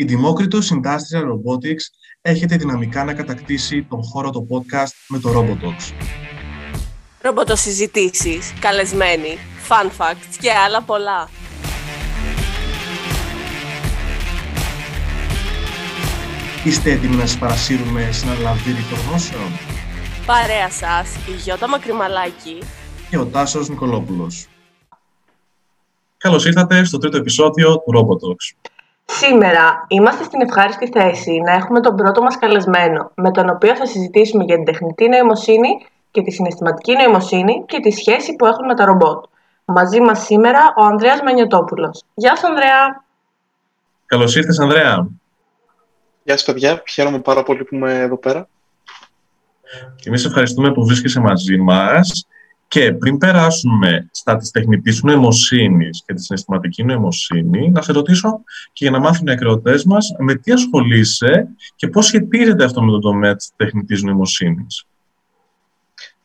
Η Δημόκριτος Industrial Robotics έχετε δυναμικά να κατακτήσει τον χώρο το podcast με το Robotalks. Ρομποτοσυζητήσεις, καλεσμένοι, fun facts και άλλα πολλά. Είστε έτοιμοι να σας παρασύρουμε σε ένα λαβύρι των γνώσεων. Παρέα σας, η Γιώτα Μακρυμαλάκη και ο Τάσος Νικολόπουλος. Καλώς ήρθατε στο τρίτο επεισόδιο του Robotalks. Σήμερα είμαστε στην ευχάριστη θέση να έχουμε τον πρώτο μας καλεσμένο, με τον οποίο θα συζητήσουμε για την τεχνητή νοημοσύνη και τη συναισθηματική νοημοσύνη και τη σχέση που έχουν με τα ρομπότ. Μαζί μας σήμερα ο Ανδρέας Μανιωτόπουλος. Γεια σου Ανδρέα! Καλώς ήρθες Ανδρέα! Γεια σας παιδιά, χαίρομαι πάρα πολύ που είμαι εδώ πέρα. Και εμείς ευχαριστούμε που βρίσκεσαι μαζί μας και πριν περάσουμε στα της τεχνητής νοημοσύνης και τη συναισθηματική νοημοσύνη, να σε ρωτήσω και για να μάθουν οι ακροατές μας με τι ασχολείσαι και πώς σχετίζεται αυτό με τον τομέα της τεχνητής νοημοσύνης.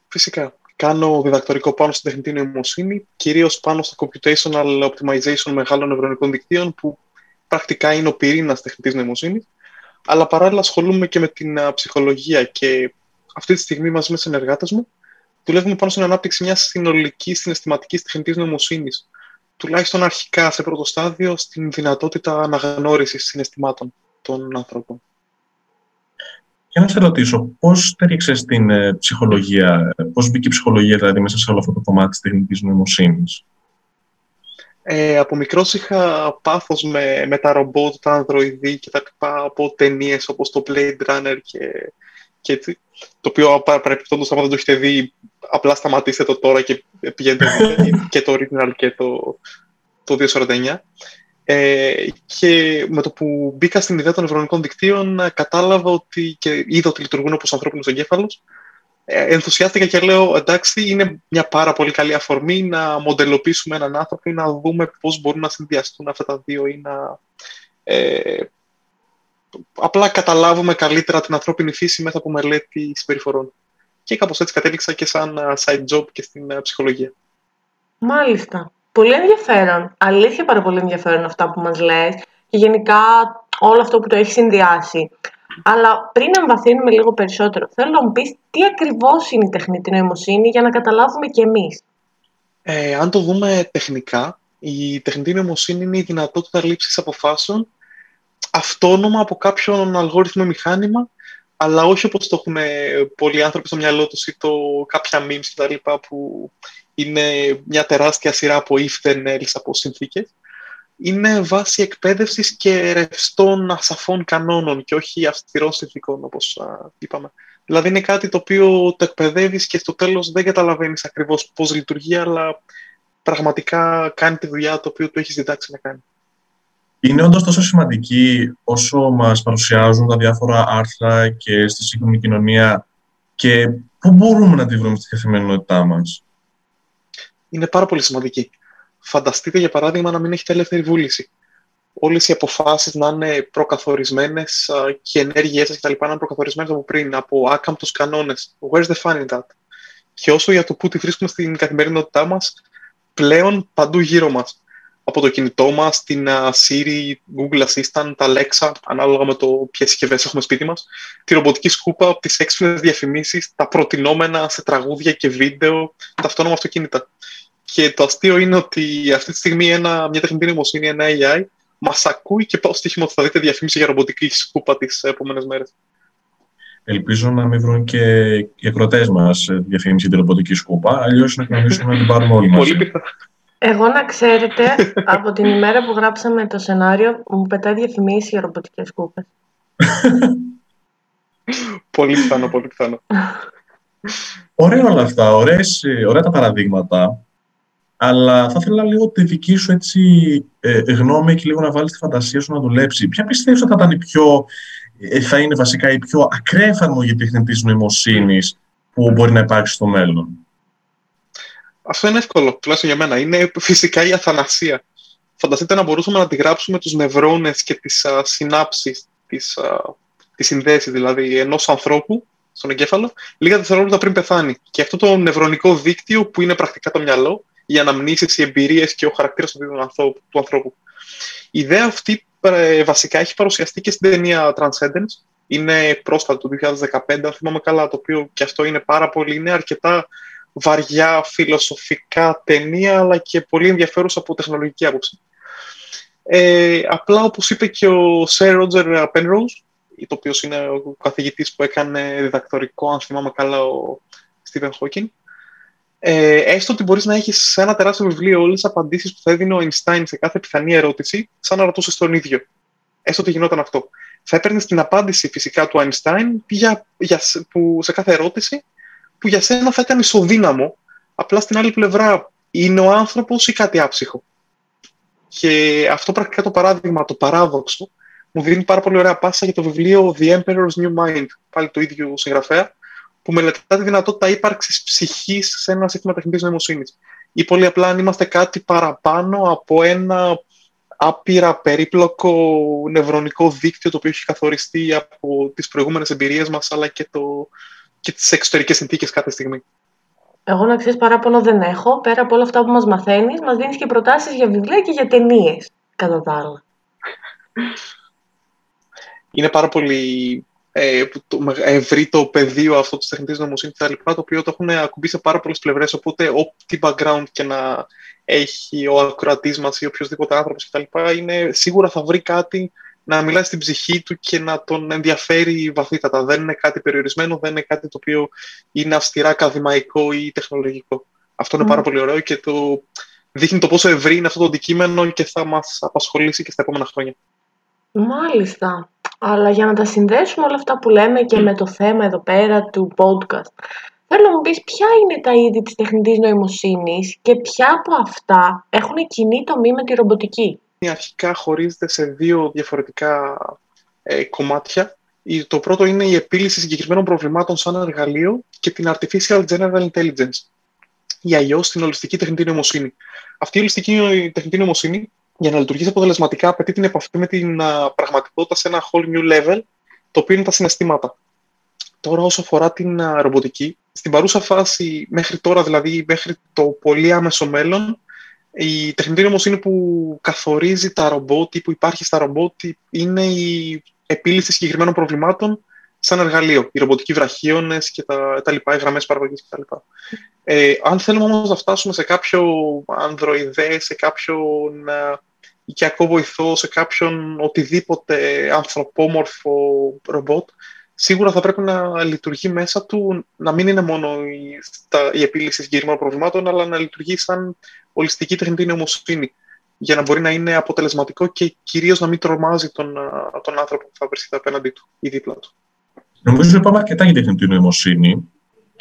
Φυσικά. Κάνω διδακτορικό πάνω στην τεχνητή νοημοσύνη, κυρίως πάνω στο computational optimization μεγάλων νευρονικών δικτύων, που πρακτικά είναι ο πυρήνας τεχνητής νοημοσύνης, αλλά παράλληλα ασχολούμαι και με την ψυχολογία και αυτή τη στιγμή μαζί με συνεργάτες μου δουλεύουμε πάνω στην ανάπτυξη μιας συνολικής συναισθηματικής τεχνητής νοημοσύνης. Τουλάχιστον αρχικά, σε πρώτο στάδιο, στην δυνατότητα αναγνώρισης συναισθημάτων των ανθρώπων. Για να σε ρωτήσω, πώς στέριξε την ε, ψυχολογία, πώς μπήκε η ψυχολογία δηλαδή μέσα σε όλο αυτό το κομμάτι της τεχνητής νοημοσύνης; Ε, από μικρός είχα πάθος με, με τα ρομπότ, τα ανδροειδή και τα λοιπά από ταινίες όπως το Blade Runner και, και έτσι. Το οποίο παρεπιπτόντως, άμα δεν το έχετε δει, απλά σταματήστε το τώρα και πηγαίνετε και το original και το, το 249. Ε, και με το που μπήκα στην ιδέα των νευρονικών δικτύων, κατάλαβα ότι και είδα ότι λειτουργούν όπως ανθρώπινος εγκέφαλος. Ε, ενθουσιάστηκα και λέω, εντάξει, είναι μια πάρα πολύ καλή αφορμή να μοντελοποιήσουμε έναν άνθρωπο ή να δούμε πώς μπορούν να συνδυαστούν αυτά τα δύο ή να ε, απλά καταλάβουμε καλύτερα την ανθρώπινη φύση μέσα από μελέτη συμπεριφορών. Και κάπως έτσι κατέληξα και σαν side job και στην ψυχολογία. Μάλιστα. Πολύ ενδιαφέρον. Αλήθεια πάρα πολύ ενδιαφέρον αυτά που μας λες και γενικά όλο αυτό που το έχεις συνδυάσει. Αλλά πριν εμβαθύνουμε λίγο περισσότερο, θέλω να μου πεις τι ακριβώς είναι η τεχνητή νοημοσύνη για να καταλάβουμε κι εμείς. Ε, αν το δούμε τεχνικά, η τεχνητή νοημοσύνη είναι η δυνατότητα λήψης αποφάσεων αυτόνομα από κάποιον αλγόριθμο μηχάνημα, αλλά όχι όπως το έχουν πολλοί άνθρωποι στο μυαλό τους ή το κάποια memes κτλ. που είναι μια τεράστια σειρά από if then else από συνθήκες. Είναι βάση εκπαίδευσης και ρευστών ασαφών κανόνων και όχι αυστηρών συνθήκων όπως είπαμε. Δηλαδή είναι κάτι το οποίο το εκπαιδεύεις και στο τέλος δεν καταλαβαίνεις ακριβώς πώς λειτουργεί, αλλά πραγματικά κάνει τη δουλειά το οποίο του έχεις διδάξει να κάνει είναι όντως τόσο σημαντική όσο μας παρουσιάζουν τα διάφορα άρθρα και στη σύγχρονη κοινωνία και πού μπορούμε να τη βρούμε στη καθημερινότητά μας. Είναι πάρα πολύ σημαντική. Φανταστείτε, για παράδειγμα, να μην έχετε ελεύθερη βούληση. Όλες οι αποφάσεις να είναι προκαθορισμένες και οι ενέργειές σας κτλ. να είναι προκαθορισμένες από πριν, από άκαμπτους κανόνες. Where's the fun in that? Και όσο για το πού τη βρίσκουμε στην καθημερινότητά μας, πλέον παντού γύρω μας από το κινητό μας, την Siri, Google Assistant, τα Alexa, ανάλογα με το ποιες συσκευές έχουμε σπίτι μας, τη ρομποτική σκούπα, τις έξυπνες διαφημίσεις, τα προτινόμενα σε τραγούδια και βίντεο, τα αυτόνομα αυτοκίνητα. Και το αστείο είναι ότι αυτή τη στιγμή ένα, μια τεχνητή νοημοσύνη, ένα AI, μας ακούει και πάω στοίχημα ότι θα δείτε διαφήμιση για ρομποτική σκούπα τις επόμενες μέρες. Ελπίζω να μην βρουν και οι ακροτές μας διαφήμιση για τη ρομποτική σκούπα, αλλιώς να κανονίσουμε να την πάρουμε όλοι μαζί. Εγώ να ξέρετε, από την ημέρα που γράψαμε το σενάριο, μου πετάει διαφημίσεις για ρομποτικές κούπες. πολύ πιθανό, πολύ πιθανό. Ωραία όλα αυτά, ωραίες, ωραία τα παραδείγματα. Αλλά θα ήθελα λίγο τη δική σου έτσι, ε, γνώμη και λίγο να βάλεις τη φαντασία σου να δουλέψει. Ποια πιστεύεις ότι θα, πιο, ε, θα είναι βασικά η πιο ακραία εφαρμογή τεχνητής νοημοσύνης που μπορεί να υπάρξει στο μέλλον; Αυτό είναι εύκολο, τουλάχιστον για μένα. Είναι φυσικά η αθανασία. Φανταστείτε να μπορούσαμε να αντιγράψουμε τους νευρώνες και τις α, συνάψεις, τις, α, τις συνδέσεις δηλαδή ενός ανθρώπου στον εγκέφαλο, λίγα δευτερόλεπτα πριν πεθάνει. Και αυτό το νευρονικό δίκτυο που είναι πρακτικά το μυαλό, οι αναμνήσεις, οι εμπειρίες και ο χαρακτήρας του ανθρώπου. Η ιδέα αυτή ε, βασικά έχει παρουσιαστεί και στην ταινία Transcendence. Είναι πρόσφατο του 2015, αν θυμάμαι καλά, το οποίο και αυτό είναι πάρα πολύ, είναι αρκετά βαριά φιλοσοφικά ταινία, αλλά και πολύ ενδιαφέρουσα από τεχνολογική άποψη. Ε, απλά, όπως είπε και ο Sir Roger Penrose, το οποίος είναι ο καθηγητής που έκανε διδακτορικό, αν θυμάμαι καλά, ο Stephen Hawking, ε, έστω ότι μπορείς να έχεις σε ένα τεράστιο βιβλίο όλες τις απαντήσεις που θα έδινε ο Einstein σε κάθε πιθανή ερώτηση, σαν να ρωτούσες τον ίδιο. Έστω ότι γινόταν αυτό. Θα έπαιρνες την απάντηση φυσικά του Einstein για, για, που, σε κάθε ερώτηση που για σένα θα ήταν ισοδύναμο, απλά στην άλλη πλευρά είναι ο άνθρωπος ή κάτι άψυχο. Και αυτό πρακτικά το παράδειγμα, το παράδοξο, μου δίνει πάρα πολύ ωραία πάσα για το βιβλίο The Emperor's New Mind, πάλι το ίδιο συγγραφέα, που μελετά τη δυνατότητα ύπαρξης ψυχής σε ένα σύστημα τεχνητή νοημοσύνης. Ή πολύ απλά αν είμαστε κάτι παραπάνω από ένα άπειρα περίπλοκο νευρονικό δίκτυο το οποίο έχει καθοριστεί από τις προηγούμενες εμπειρίες μας αλλά και, το, και τις εξωτερικές συνθήκες κάθε στιγμή. Εγώ να ξέρεις παράπονο δεν έχω. Πέρα από όλα αυτά που μας μαθαίνεις, μας δίνεις και προτάσεις για βιβλία και για ταινίες. Κατά τα άλλα. Είναι πάρα πολύ ε, το, ευρύ το πεδίο αυτό της τεχνητής νοημοσύνης κτλ. Το οποίο το έχουν ακουμπήσει σε πάρα πολλές πλευρές. Οπότε, ό,τι background και να έχει ο ακροατής μας ή οποιοδήποτε άνθρωπος κτλ. Είναι, σίγουρα θα βρει κάτι να μιλάει στην ψυχή του και να τον ενδιαφέρει βαθύτατα. Δεν είναι κάτι περιορισμένο, δεν είναι κάτι το οποίο είναι αυστηρά ακαδημαϊκό ή τεχνολογικό. Αυτό είναι πάρα πολύ ωραίο και το δείχνει το πόσο ευρύ είναι αυτό το αντικείμενο και θα μας απασχολήσει και στα επόμενα χρόνια. Μάλιστα. Αλλά για να τα συνδέσουμε όλα αυτά που λέμε και με το θέμα εδώ πέρα του podcast, θέλω να μου πεις ποια είναι τα είδη της τεχνητής νοημοσύνης και ποια από αυτά έχουν κοινή τομή με τη ρομποτική; Αρχικά χωρίζεται σε δύο διαφορετικά ε, κομμάτια. Το πρώτο είναι η επίλυση συγκεκριμένων προβλημάτων σαν εργαλείο και την Artificial General Intelligence ή αλλιώ την ολιστική τεχνητή νοημοσύνη. Αυτή η ολιστική τεχνητή νοημοσύνη, για να λειτουργήσει αποτελεσματικά, απαιτεί την επαφή με την πραγματικότητα σε ένα whole new level, το οποίο είναι τα συναισθήματα. Τώρα, όσο αφορά την ρομποτική, στην παρούσα φάση, μέχρι τώρα δηλαδή, μέχρι το πολύ άμεσο μέλλον, η τεχνητή νοημοσύνη που καθορίζει τα ρομπότ ή που υπάρχει στα ρομπότ είναι η επίλυση συγκεκριμένων προβλημάτων σαν εργαλείο. Οι ρομποτικοί βραχίονες και τα, τα λοιπά, οι γραμμές παραγωγής κτλ. Ε, αν θέλουμε όμως να φτάσουμε σε κάποιο ανδροειδέ, σε κάποιον ε, οικιακό βοηθό, σε κάποιον οτιδήποτε ανθρωπόμορφο ρομπότ, σίγουρα θα πρέπει να λειτουργεί μέσα του, να μην είναι μόνο η, τα, η επίλυση συγκεκριμένων προβλημάτων, αλλά να λειτουργεί σαν ολιστική τεχνητή νοημοσύνη για να μπορεί να είναι αποτελεσματικό και κυρίως να μην τρομάζει τον, τον άνθρωπο που θα βρίσκεται απέναντί του ή δίπλα του. Νομίζω ότι είπαμε αρκετά για τεχνητή νοημοσύνη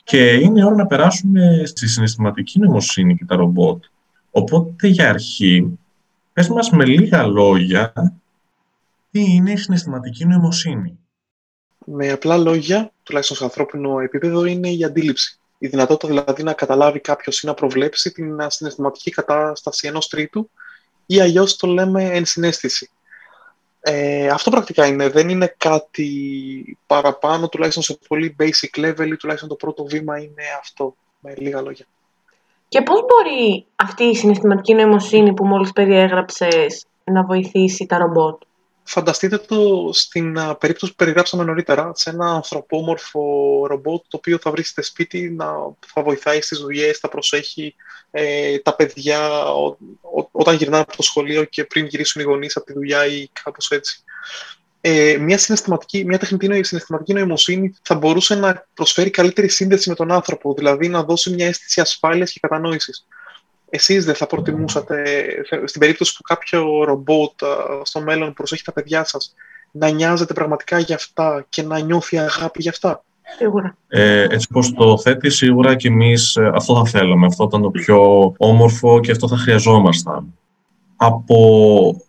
και είναι ώρα να περάσουμε στη συναισθηματική νοημοσύνη και τα ρομπότ. Οπότε για αρχή, πες μας με λίγα λόγια τι είναι η συναισθηματική νοημοσύνη. Με απλά λόγια, τουλάχιστον σε ανθρώπινο επίπεδο, είναι η αντίληψη. Η δυνατότητα δηλαδή να καταλάβει κάποιος ή να προβλέψει την συναισθηματική κατάσταση ενός τρίτου ή αλλιώς το λέμε ενσυναίσθηση. Ε, αυτό πρακτικά είναι. Δεν είναι κάτι παραπάνω, τουλάχιστον σε πολύ basic level ή τουλάχιστον το πρώτο βήμα είναι αυτό, με λίγα λόγια. Και πώς μπορεί αυτή η συναισθηματική νοημοσύνη που μόλις περιέγραψες να βοηθήσει τα ρομπότ; Φανταστείτε το στην περίπτωση που περιγράψαμε νωρίτερα, σε ένα ανθρωπόμορφο ρομπότ το οποίο θα βρίσκεται σπίτι, να, θα βοηθάει στις δουλειές, θα προσέχει ε, τα παιδιά όταν γυρνάνε από το σχολείο και πριν γυρίσουν οι γονείς από τη δουλειά ή κάπως έτσι. Ε, μια, συναισθηματική, μια τεχνητή συναισθηματική νοημοσύνη θα μπορούσε να προσφέρει καλύτερη σύνδεση με τον άνθρωπο, δηλαδή να δώσει μια αίσθηση ασφάλειας και κατανόησης εσείς δεν θα προτιμούσατε, στην περίπτωση που κάποιο ρομπότ στο μέλλον προσέχει τα παιδιά σας, να νοιάζεται πραγματικά για αυτά και να νιώθει αγάπη για αυτά; Σίγουρα. Ε, έτσι πως το θέτει σίγουρα και εμείς ε, αυτό θα θέλαμε. Αυτό ήταν το πιο όμορφο και αυτό θα χρειαζόμασταν. Από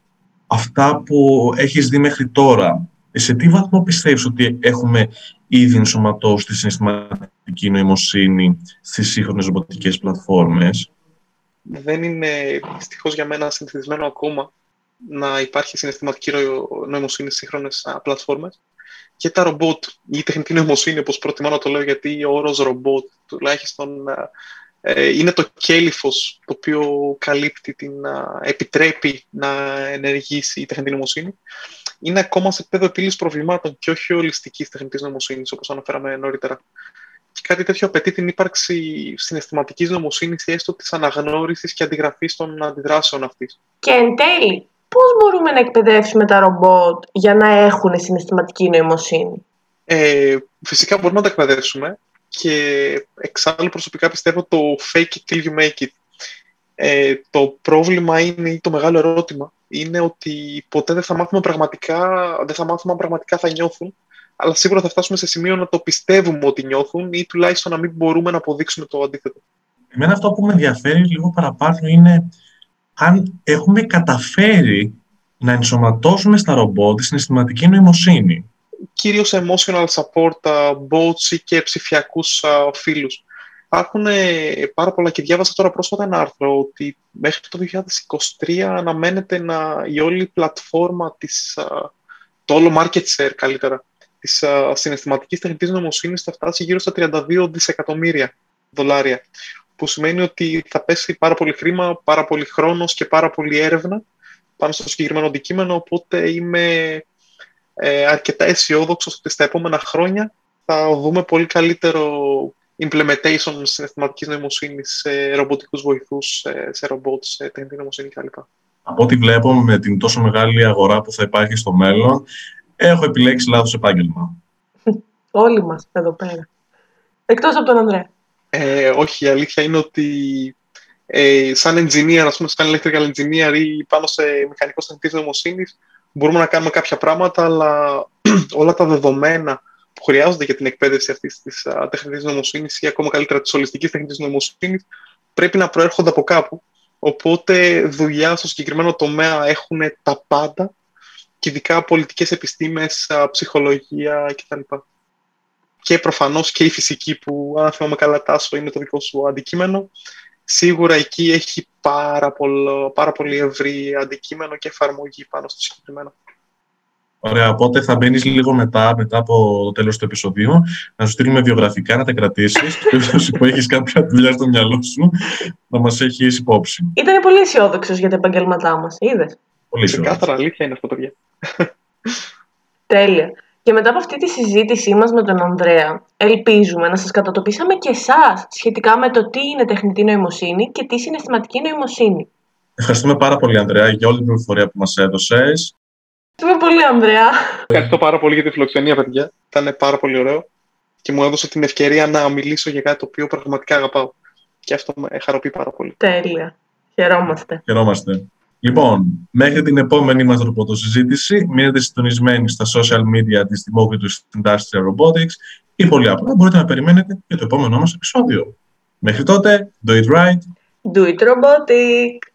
αυτά που έχεις δει μέχρι τώρα, σε τι βαθμό πιστεύεις ότι έχουμε ήδη ενσωματώσει τη συναισθηματική νοημοσύνη στις σύγχρονες ρομποτικές πλατφόρμες; Δεν είναι δυστυχώς για μένα συνηθισμένο ακόμα να υπάρχει συναισθηματική νοημοσύνη στι σύγχρονες πλατφόρμες. Και τα ρομπότ ή η τεχνητή νοημοσύνη, όπως προτιμώ να το λέω, γιατί ο όρος ρομπότ τουλάχιστον ε, είναι το κέλυφος το οποίο καλύπτει, την, επιτρέπει να ενεργήσει η τεχνητή νοημοσύνη, είναι ακόμα σε επίπεδο επίλυσης προβλημάτων και όχι ολιστικής τεχνητής νοημοσύνης, όπως αναφέραμε νωρίτερα. Και κάτι τέτοιο απαιτεί την ύπαρξη συναισθηματικής νοημοσύνη ή έστω της αναγνώρισης και αντιγραφής των αντιδράσεων αυτής. Και εν τέλει, πώς μπορούμε να εκπαιδεύσουμε τα ρομπότ για να έχουν συναισθηματική νοημοσύνη; Ε, φυσικά μπορούμε να τα εκπαιδεύσουμε και εξάλλου προσωπικά πιστεύω το fake it till you make it. Ε, το πρόβλημα είναι, ή το μεγάλο ερώτημα, είναι ότι ποτέ δεν θα μάθουμε πραγματικά, δεν θα μάθουμε αν πραγματικά θα νιώθουν, αλλά σίγουρα θα φτάσουμε σε σημείο να το πιστεύουμε ότι νιώθουν ή τουλάχιστον να μην μπορούμε να αποδείξουμε το αντίθετο. Εμένα αυτό που με ενδιαφέρει λίγο παραπάνω είναι αν έχουμε καταφέρει να ενσωματώσουμε στα ρομπότ τη συναισθηματική νοημοσύνη κυρίως emotional support bots και ψηφιακούς φίλους. Υπάρχουν πάρα πολλά και διάβασα τώρα πρόσφατα ένα άρθρο ότι μέχρι το 2023 αναμένεται να η όλη πλατφόρμα της, το όλο market share καλύτερα, της συναισθηματικής τεχνητής νομοσύνης θα φτάσει γύρω στα 32 δισεκατομμύρια δολάρια που σημαίνει ότι θα πέσει πάρα πολύ χρήμα, πάρα πολύ χρόνος και πάρα πολύ έρευνα πάνω στο συγκεκριμένο αντικείμενο, οπότε είμαι ε, αρκετά αισιόδοξος ότι στα επόμενα χρόνια θα δούμε πολύ καλύτερο implementation συναισθηματικής νοημοσύνης σε ρομποτικούς βοηθούς, σε, σε ρομπότ, σε τεχνητή νοημοσύνη κλπ. Από ό,τι βλέπω με την τόσο μεγάλη αγορά που θα υπάρχει στο μέλλον, έχω επιλέξει λάθος επάγγελμα. Όλοι μας εδώ πέρα. Εκτός από τον Ανδρέα. Ε, όχι, η αλήθεια είναι ότι ε, σαν engineer, ας πούμε, σαν electrical engineer ή πάνω σε μηχανικό τεχνητής νοημοσύνης, μπορούμε να κάνουμε κάποια πράγματα, αλλά όλα τα δεδομένα που χρειάζονται για την εκπαίδευση αυτής της τεχνητής νοημοσύνης ή ακόμα καλύτερα της ολιστικής τεχνητής νοημοσύνης πρέπει να προέρχονται από κάπου. Οπότε δουλειά στο συγκεκριμένο τομέα έχουν τα πάντα και ειδικά πολιτικές επιστήμες, ψυχολογία κτλ. Και προφανώς και η φυσική που, αν θυμάμαι καλά Τάσο, είναι το δικό σου αντικείμενο σίγουρα εκεί έχει πάρα, πολύ, πάρα πολύ ευρύ αντικείμενο και εφαρμογή πάνω στο συγκεκριμένο. Ωραία, οπότε θα μπαίνεις λίγο μετά, μετά από το τέλος του επεισοδίου, να σου στείλουμε βιογραφικά να τα κρατήσεις. και που έχεις κάποια δουλειά στο μυαλό σου, να μας έχεις υπόψη. Ήταν πολύ αισιόδοξος για τα επαγγέλματά μας, είδες. Πολύ Ξεκάθαρα αλήθεια είναι αυτό, το παιδιά. Τέλεια. Και μετά από αυτή τη συζήτησή μας με τον Ανδρέα, ελπίζουμε να σας κατατοπίσαμε και εσάς σχετικά με το τι είναι τεχνητή νοημοσύνη και τι συναισθηματική νοημοσύνη. Ευχαριστούμε πάρα πολύ, Ανδρέα, για όλη την πληροφορία που μας έδωσες. Ευχαριστούμε πολύ, Ανδρέα. Ευχαριστώ πάρα πολύ για τη φιλοξενία, παιδιά. Ήταν πάρα πολύ ωραίο και μου έδωσε την ευκαιρία να μιλήσω για κάτι το οποίο πραγματικά αγαπάω. Και αυτό με χαροποιεί πάρα πολύ. Τέλεια. Χαιρόμαστε. Χαιρόμαστε. Λοιπόν, μέχρι την επόμενη μας ρομποτοσυζήτηση, μείνετε συντονισμένοι στα social media της Δημόκριτου Industrial Robotics ή πολύ απλά μπορείτε να περιμένετε για το επόμενό μας επεισόδιο. Μέχρι τότε, do it right. Do it robotic.